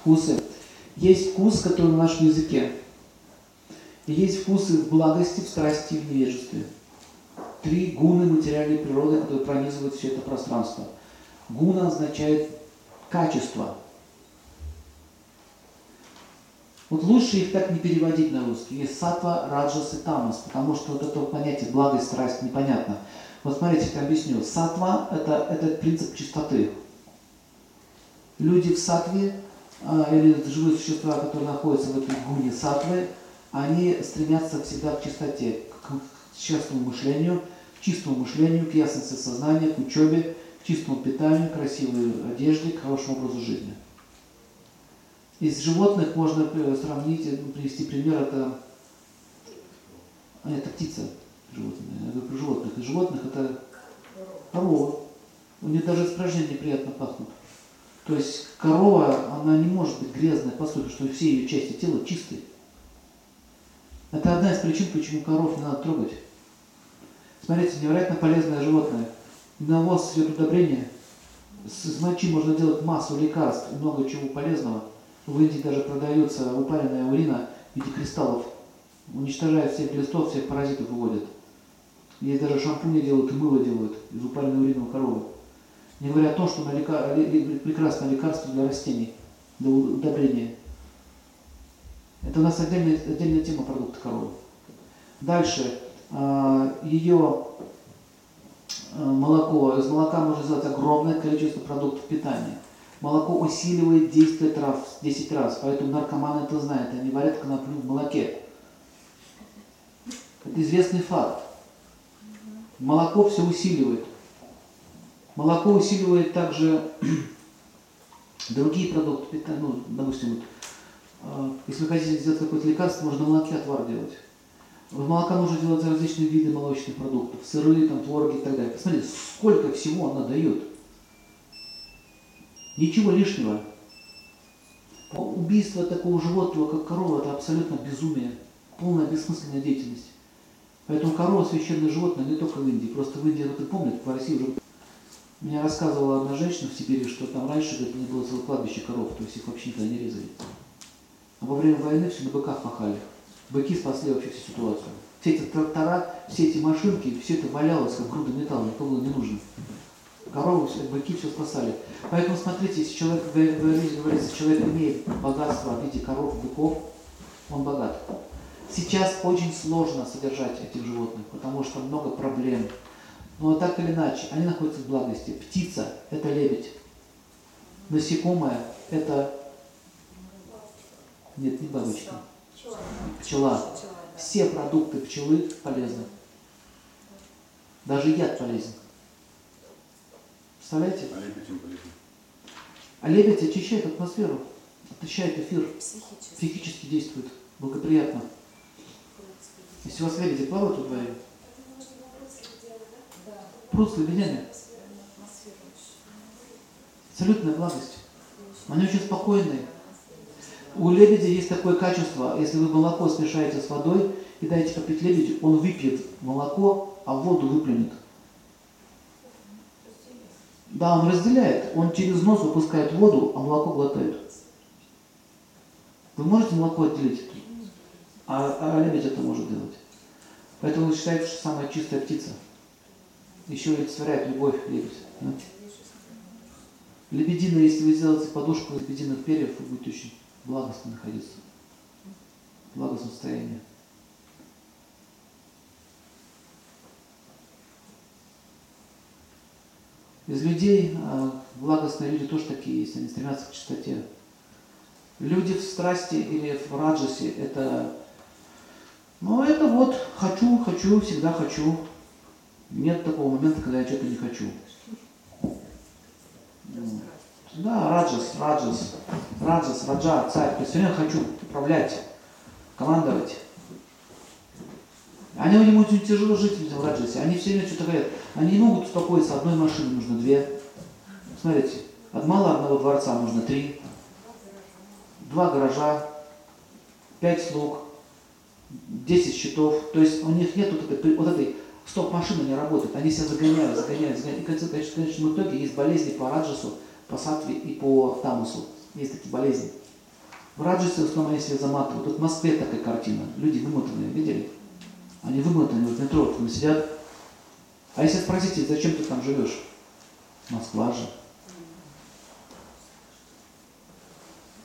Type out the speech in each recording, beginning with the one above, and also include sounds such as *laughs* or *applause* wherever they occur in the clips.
вкусы. Есть вкус, который в нашем языке. И есть вкусы в благости, в страсти и в невежестве. Три гуны материальной природы, которые пронизывают все это пространство. Гуна означает качество. Вот лучше их так не переводить на русский. Есть сатва, раджас и тамас, потому что вот это понятие благость, страсть непонятно. Вот смотрите, я объясню. Сатва это, – это принцип чистоты. Люди в сатве, или живые существа, которые находятся в этой гуне сатвы, они стремятся всегда к чистоте, к честному мышлению, к чистому мышлению, к ясности сознания, к учебе, к чистому питанию, к красивой одежде, к хорошему образу жизни. Из животных можно сравнить, ну, привести пример, это, а, это птица животные. Я говорю про животных. Из животных это корова. У нее даже испражнения неприятно пахнут. То есть корова, она не может быть грязной, поскольку что все ее части тела чистые. Это одна из причин, почему коров не надо трогать. Смотрите, невероятно полезное животное. Навоз идет удобрение. С мочи можно делать массу лекарств, много чего полезного. В Индии даже продается упаренная урина в виде кристаллов. Уничтожает всех глистов, всех паразитов выводит. Есть даже шампуни делают и мыло делают из упаренной уриновой коровы. Не говоря о том, что на лека... прекрасное лекарство для растений, для удобрения. Это у нас отдельная, отдельная тема продукта коровы. Дальше. А, Ее а, молоко, из молока можно сделать огромное количество продуктов питания. Молоко усиливает действие трав 10 раз, поэтому наркоманы это знают, они варят коноплю в молоке. Это известный факт. Молоко все усиливает. Молоко усиливает также *clears throat* другие продукты питания. Ну, допустим, вот, а, если вы хотите сделать какое-то лекарство, можно молоке отвар делать. В молока нужно делать различные виды молочных продуктов, сырые, там, твороги и так далее. Посмотрите, сколько всего она дает. Ничего лишнего. Убийство такого животного, как корова, это абсолютно безумие, полная бессмысленная деятельность. Поэтому корова священное животное не только в Индии. Просто в Индии, кто помнит, в России уже... Меня рассказывала одна женщина в Сибири, что там раньше говорит, не было целое кладбище коров, то есть их вообще никогда не резали. А во время войны все на быках махали. Быки спасли вообще всю ситуацию. Все эти трактора, все эти машинки, все это валялось, как груда металла, никому было не нужно. Коровы, все, быки все спасали. Поэтому смотрите, если человек, говорится, человек имеет богатство в виде коров, быков, он богат. Сейчас очень сложно содержать этих животных, потому что много проблем. Но так или иначе, они находятся в благости. Птица – это лебедь. Насекомое – это... Нет, не бабочка. Пчела. Все продукты пчелы полезны. Даже яд полезен. Представляете? А лебедь им полезен. А лебедь очищает атмосферу, очищает эфир, Психически. психически действует, благоприятно. Если у вас лебеди плавают во дворе, с лебедями, абсолютная благость. Они очень спокойные. У лебедя есть такое качество, если вы молоко смешаете с водой и дайте попить лебедю, он выпьет молоко, а воду выплюнет. Да, он разделяет, он через нос выпускает воду, а молоко глотает. Вы можете молоко отделить? А, а лебедь это может делать. Поэтому считается, что самая чистая птица. Еще олицетворяет любовь лебедь. Да? Лебедина, если вы сделаете подушку лебединых перьев, вы будете очень благостно находиться. В благостном состоянии. Из людей, а, благостные люди тоже такие есть, они стремятся к чистоте. Люди в страсти или в раджасе – это, ну это вот хочу, хочу, всегда хочу. Нет такого момента, когда я что-то не хочу. Да, раджас, раджас, раджас, раджа, царь. То есть все время хочу управлять, командовать. Они у очень тяжело жить в раджасе. Они все время что-то говорят. Они не могут успокоиться. Одной машины нужно две. Смотрите, от малого дворца нужно три. Два гаража, пять слуг, десять счетов. То есть у них нет вот этой, вот этой стоп-машины не работает. Они себя загоняют, загоняют, загоняют. И, в конечном итоге есть болезни по раджасу, по сатве и по тамусу. Есть такие болезни. В Раджасе в основном себя заматывают. Вот в Москве такая картина. Люди вымотанные, видели? Они вымотаны в метро, там сидят. А если спросите, зачем ты там живешь? Москва же.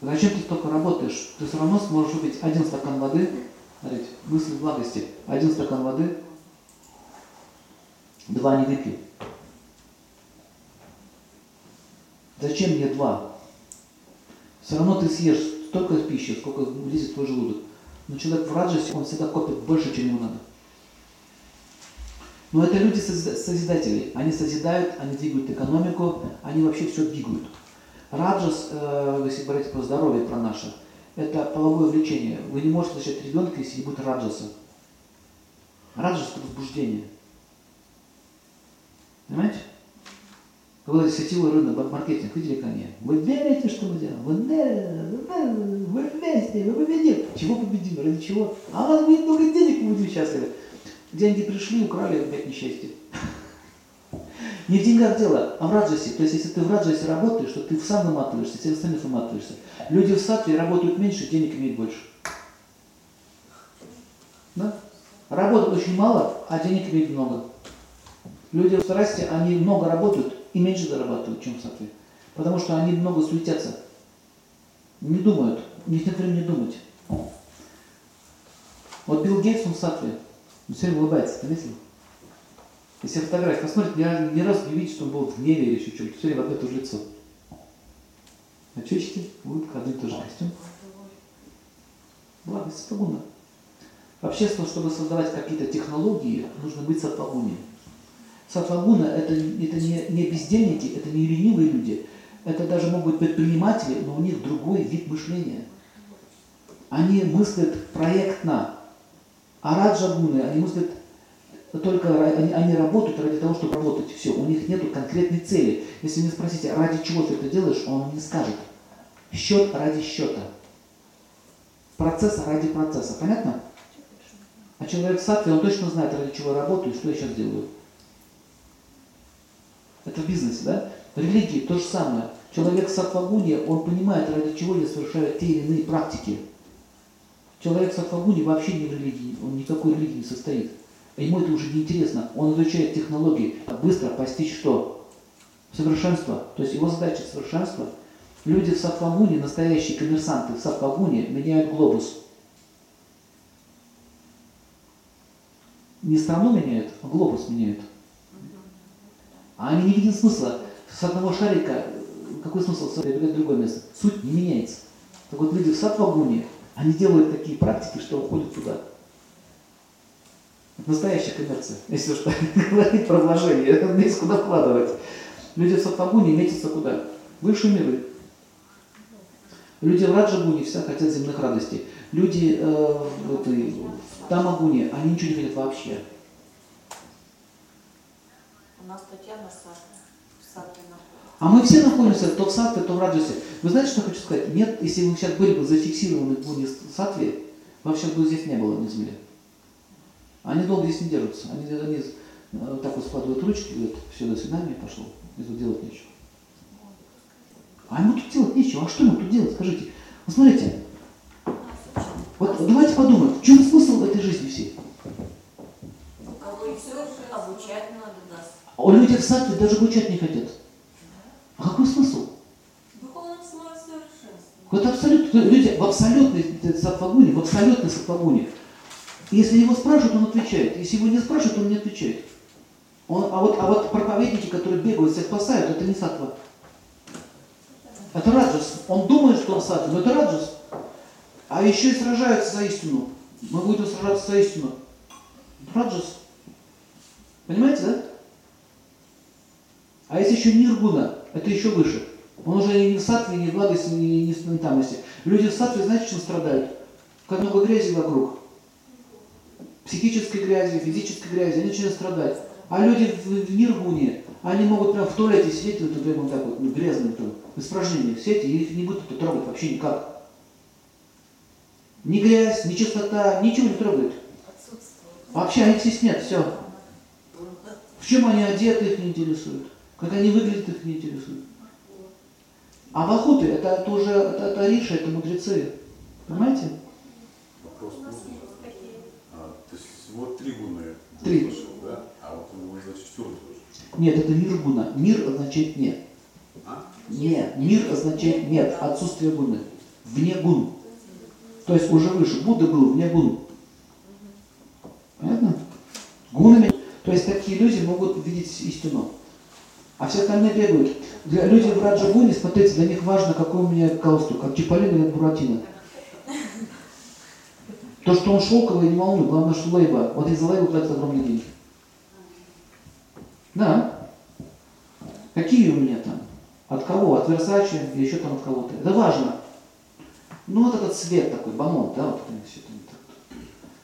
Зачем ты столько работаешь? Ты все равно сможешь выпить один стакан воды, смотрите, мысли благости, один стакан воды, два не выпью. Зачем мне два? Все равно ты съешь столько пищи, сколько влезет в твой желудок. Но человек в раджасе, он всегда копит больше, чем ему надо. Но это люди созидатели. Они созидают, они двигают экономику, они вообще все двигают. Раджас, э, если говорить про здоровье, про наше, это половое влечение. Вы не можете зачать ребенка, если не будет раджаса. Раджас – это возбуждение. Понимаете? Когда сетевой рынок, маркетинг, видели ко мне? Вы верите, что мы делаем? Вы верите, вы вместе, вы победим. Чего победим? Ради чего? А у нас много денег, мы будем счастливы. Деньги пришли, украли, опять несчастье. Не в деньгах дело, а в раджасе. То есть, если ты в раджасе работаешь, то ты сам выматываешься, все остальные выматываешься. Люди в сатве работают меньше, денег имеют больше. Да? Работают очень мало, а денег имеют много. Люди в страсти, они много работают и меньше зарабатывают, чем в сатве. Потому что они много суетятся. Не думают. Них нет времени думать. Вот Билл Гейтс, он в сатве. Он все время улыбается, заметили? Если фотографии посмотрите, ни, ни разу не видите, что он был в гневе или еще что-то. Все время в одно и то же лицо. Очечки, улыбка, один и тот же костюм. Благость сатвагуна. Вообще, чтобы создавать какие-то технологии, нужно быть сатвагуни. Сатвагуна это, это не, не бездельники, это не ленивые люди. Это даже могут быть предприниматели, но у них другой вид мышления. Они мыслят проектно. А раджагуны, они мыслят только они, они работают ради того, чтобы работать. Все, у них нет конкретной цели. Если вы спросите, ради чего ты это делаешь, он не скажет. Счет ради счета. Процесс ради процесса. Понятно? А человек в сатве, он точно знает, ради чего я работаю и что я сейчас делаю. Это в бизнесе, да? В религии то же самое. Человек в сатвагуне, он понимает, ради чего я совершаю те или иные практики. Человек в сатвагуне вообще не в религии, он никакой религии не состоит. Ему это уже не интересно. Он изучает технологии, быстро постичь что? Совершенство. То есть его задача совершенство. Люди в Сатвагуне, настоящие коммерсанты в Сатвагуне, меняют глобус. Не страну меняют, а глобус меняют. А они не видят смысла. С одного шарика, какой смысл перебегать в другое место? Суть не меняется. Так вот люди в Сатвагуне, они делают такие практики, что уходят туда. Настоящая коммерция, если что *laughs* говорить про вложение, есть куда вкладывать. Люди в Сатвагуне метятся куда? Высшие миры. Люди в Раджагуне все хотят земных радостей. Люди э, в, этой, в Тамагуне, они ничего не хотят вообще. У нас Татьяна в Сатве А мы все находимся то в Сатве, то в Раджасе. Вы знаете, что я хочу сказать? Нет, если вы сейчас были бы зафиксированы в Гуне Сатве, вам сейчас бы здесь не было на земле. Они долго здесь не держатся. Они, они э, так вот складывают ручки, говорят, все, до свидания, пошел. И тут делать нечего. А ему тут делать нечего. А что ему тут делать, скажите? Вот смотрите. Вот давайте подумаем, в чем смысл этой жизни всей? Обучать надо А у людей в садке даже обучать не хотят. А какой смысл? Это абсолютно, люди в абсолютной сатвагуне, в абсолютной сатвагуне если его спрашивают, он отвечает. Если его не спрашивают, он не отвечает. Он, а, вот, а вот проповедники, которые бегают, всех спасают, это не сатва. Это раджас. Он думает, что он сатва, но это раджас. А еще и сражаются за истину. Мы будем сражаться за истину. Раджас. Понимаете, да? А если еще ниргуна, это еще выше. Он уже не в сатве, не в благости, не, не, не там. Если. Люди в сатве, знаете, чем страдают? Как много грязи вокруг психической грязи, физической грязи, они начинают страдать. А люди в, в Ниргуне, они могут прям в туалете сидеть, вот, прямо вот так вот, ну, грязно, там, в испражнениях сидеть, и их не будут трогать вообще никак. Ни грязь, ни чистота, ничего не трогают. Вообще они все снят, все. В чем они одеты, их не интересует. Как они выглядят, их не интересует. А бахуты это, это уже это, это риши, это мудрецы. Понимаете? Вопрос а, то есть вот три гуны Три. вышел, да? А вот ну, значит четвертый тоже. Нет, это мир гуна. Мир означает нет. А? Нет, мир означает нет, отсутствие гуны. Вне гун. То есть уже выше. Будда был вне гун. Понятно? Гунами. То есть такие люди могут видеть истину. А все остальные бегают. Для люди в Раджагуне, смотрите, для них важно, какой у меня галстук, как Чиполлино или Буратино. То, что он шелковый, не волнует, главное, что лейба. Вот из-за лейба тратят огромные деньги. Да. Какие у меня там? От кого? От Версачи или еще там от кого-то. Это важно. Ну вот этот цвет такой, бомон, да, вот это все там.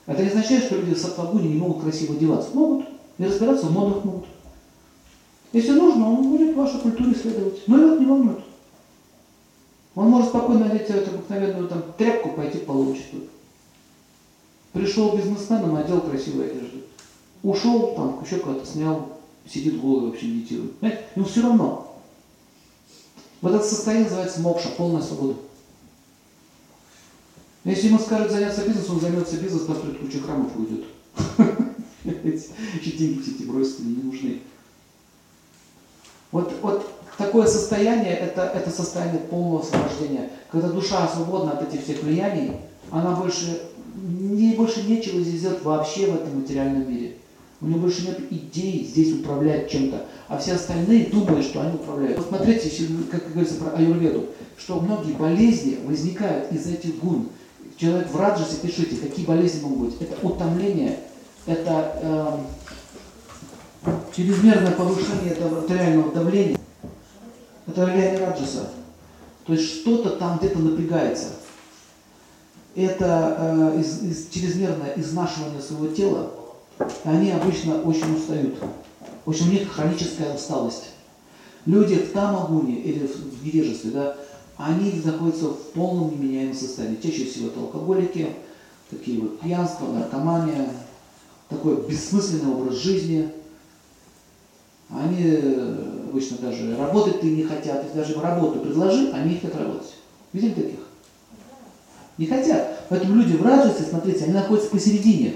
Это не означает, что люди в сатвагуне не могут красиво одеваться. Могут. Не разбираться в модах могут. Если нужно, он будет вашу культуру исследовать. Но его это не волнует. Он может спокойно надеть эту обыкновенную там, тряпку, пойти получить тут. Пришел бизнесменом, одел красивую одежду. Ушел, там, еще куда-то снял, сидит голый вообще медитирует. Понимаете? Ему все равно. Вот это состояние называется мокша, полная свобода. Если ему скажут заняться бизнесом, он займется бизнесом, построит кучу храмов и уйдет. Еще деньги все эти бросят, не нужны. Вот, вот такое состояние, это, это состояние полного освобождения. Когда душа свободна от этих всех влияний, она больше, не, больше нечего здесь делать вообще в этом материальном мире. У нее больше нет идей здесь управлять чем-то. А все остальные думают, что они управляют. Посмотрите, как говорится про аюрведу, что многие болезни возникают из этих гун. Человек в раджасе, пишите, какие болезни могут быть. Это утомление, это э, чрезмерное повышение артериального давления, это влияние раджаса. То есть что-то там где-то напрягается. Это э, из, из, чрезмерное изнашивание своего тела, они обычно очень устают. В общем, у них хроническая усталость. Люди в тамагуне или в невежестве, да, они находятся в полном неменяемом состоянии. Чаще всего это алкоголики, такие вот пьянство, наркомания, такой бессмысленный образ жизни – они э, обычно даже работать и не хотят. Если даже им работу предложи, они не хотят работать. Видели таких? Не хотят. Поэтому люди в раджасе, смотрите, они находятся посередине.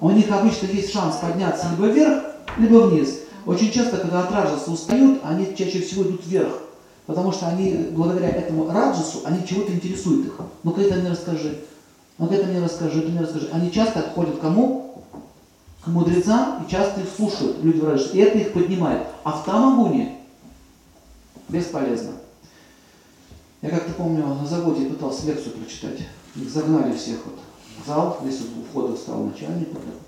У них обычно есть шанс подняться либо вверх, либо вниз. Очень часто, когда от раджаса устают, они чаще всего идут вверх. Потому что они, благодаря этому раджасу, они чего-то интересуют их. Ну-ка это мне расскажи. Ну-ка это мне расскажи, это мне расскажи. Они часто ходят кому? К мудрецам и часто их слушают, люди враждуют, и это их поднимает. А в Тамагуне бесполезно. Я как-то помню, на заводе пытался лекцию прочитать. Их загнали всех вот в зал, здесь вот у входа стал начальник, вот так вот.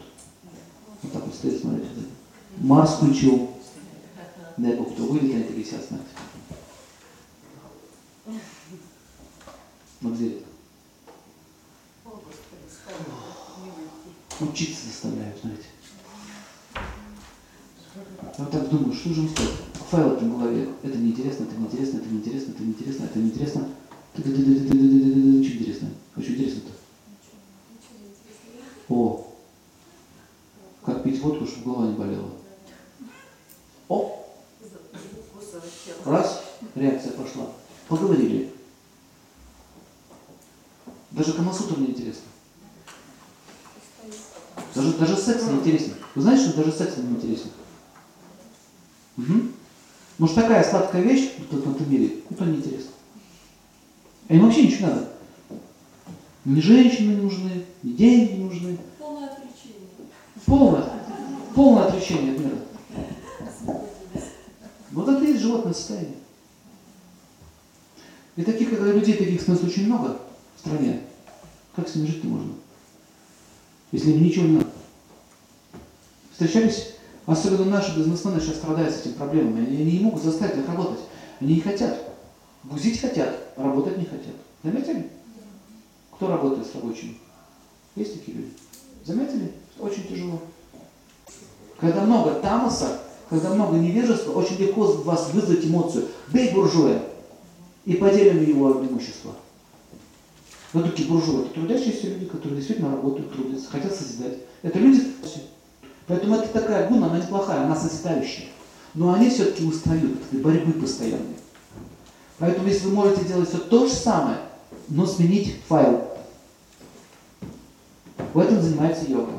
Вот так вот стоит, смотрите. Марс включил. Дай бог, кто они такие сидят, смотрите. Вот где это? Учиться заставляют, знаете. Я вот так думаю, что же он стоит? Файл в голове. Это неинтересно, это неинтересно, это неинтересно, это неинтересно, это неинтересно. Очень интересно. Очень интересно-то. О, как пить водку, чтобы голова не болела. О, раз, реакция пошла. Поговорили. Даже Камасутра мне интересно. Даже, даже секс не интересен. Вы знаете, что даже секс не интересен? Угу. Может такая сладкая вещь в этом мире, это не интересно. А им вообще ничего не надо. Ни женщины не нужны, ни деньги не нужны. Полное отречение. Полное, полное отречение от мира. Вот это и есть животное состояние. И таких, когда людей таких смысле очень много в стране, как с ними жить не можно? если им ничего не надо. Встречались, особенно наши бизнесмены сейчас страдают с этими проблемами, они, не могут заставить их работать, они не хотят. Гузить хотят, работать не хотят. Заметили? Кто работает с рабочими? Есть такие люди? Заметили? Очень тяжело. Когда много тамаса, когда много невежества, очень легко вас вызвать эмоцию. Бей буржуя и поделим его имущество. Вот такие буржуи, это трудящиеся люди, которые действительно работают, трудятся, хотят созидать. Это люди, поэтому это такая гуна, она неплохая, она созидающая. Но они все-таки устают от этой борьбы постоянной. Поэтому если вы можете делать все то же самое, но сменить файл. В этом занимается йога.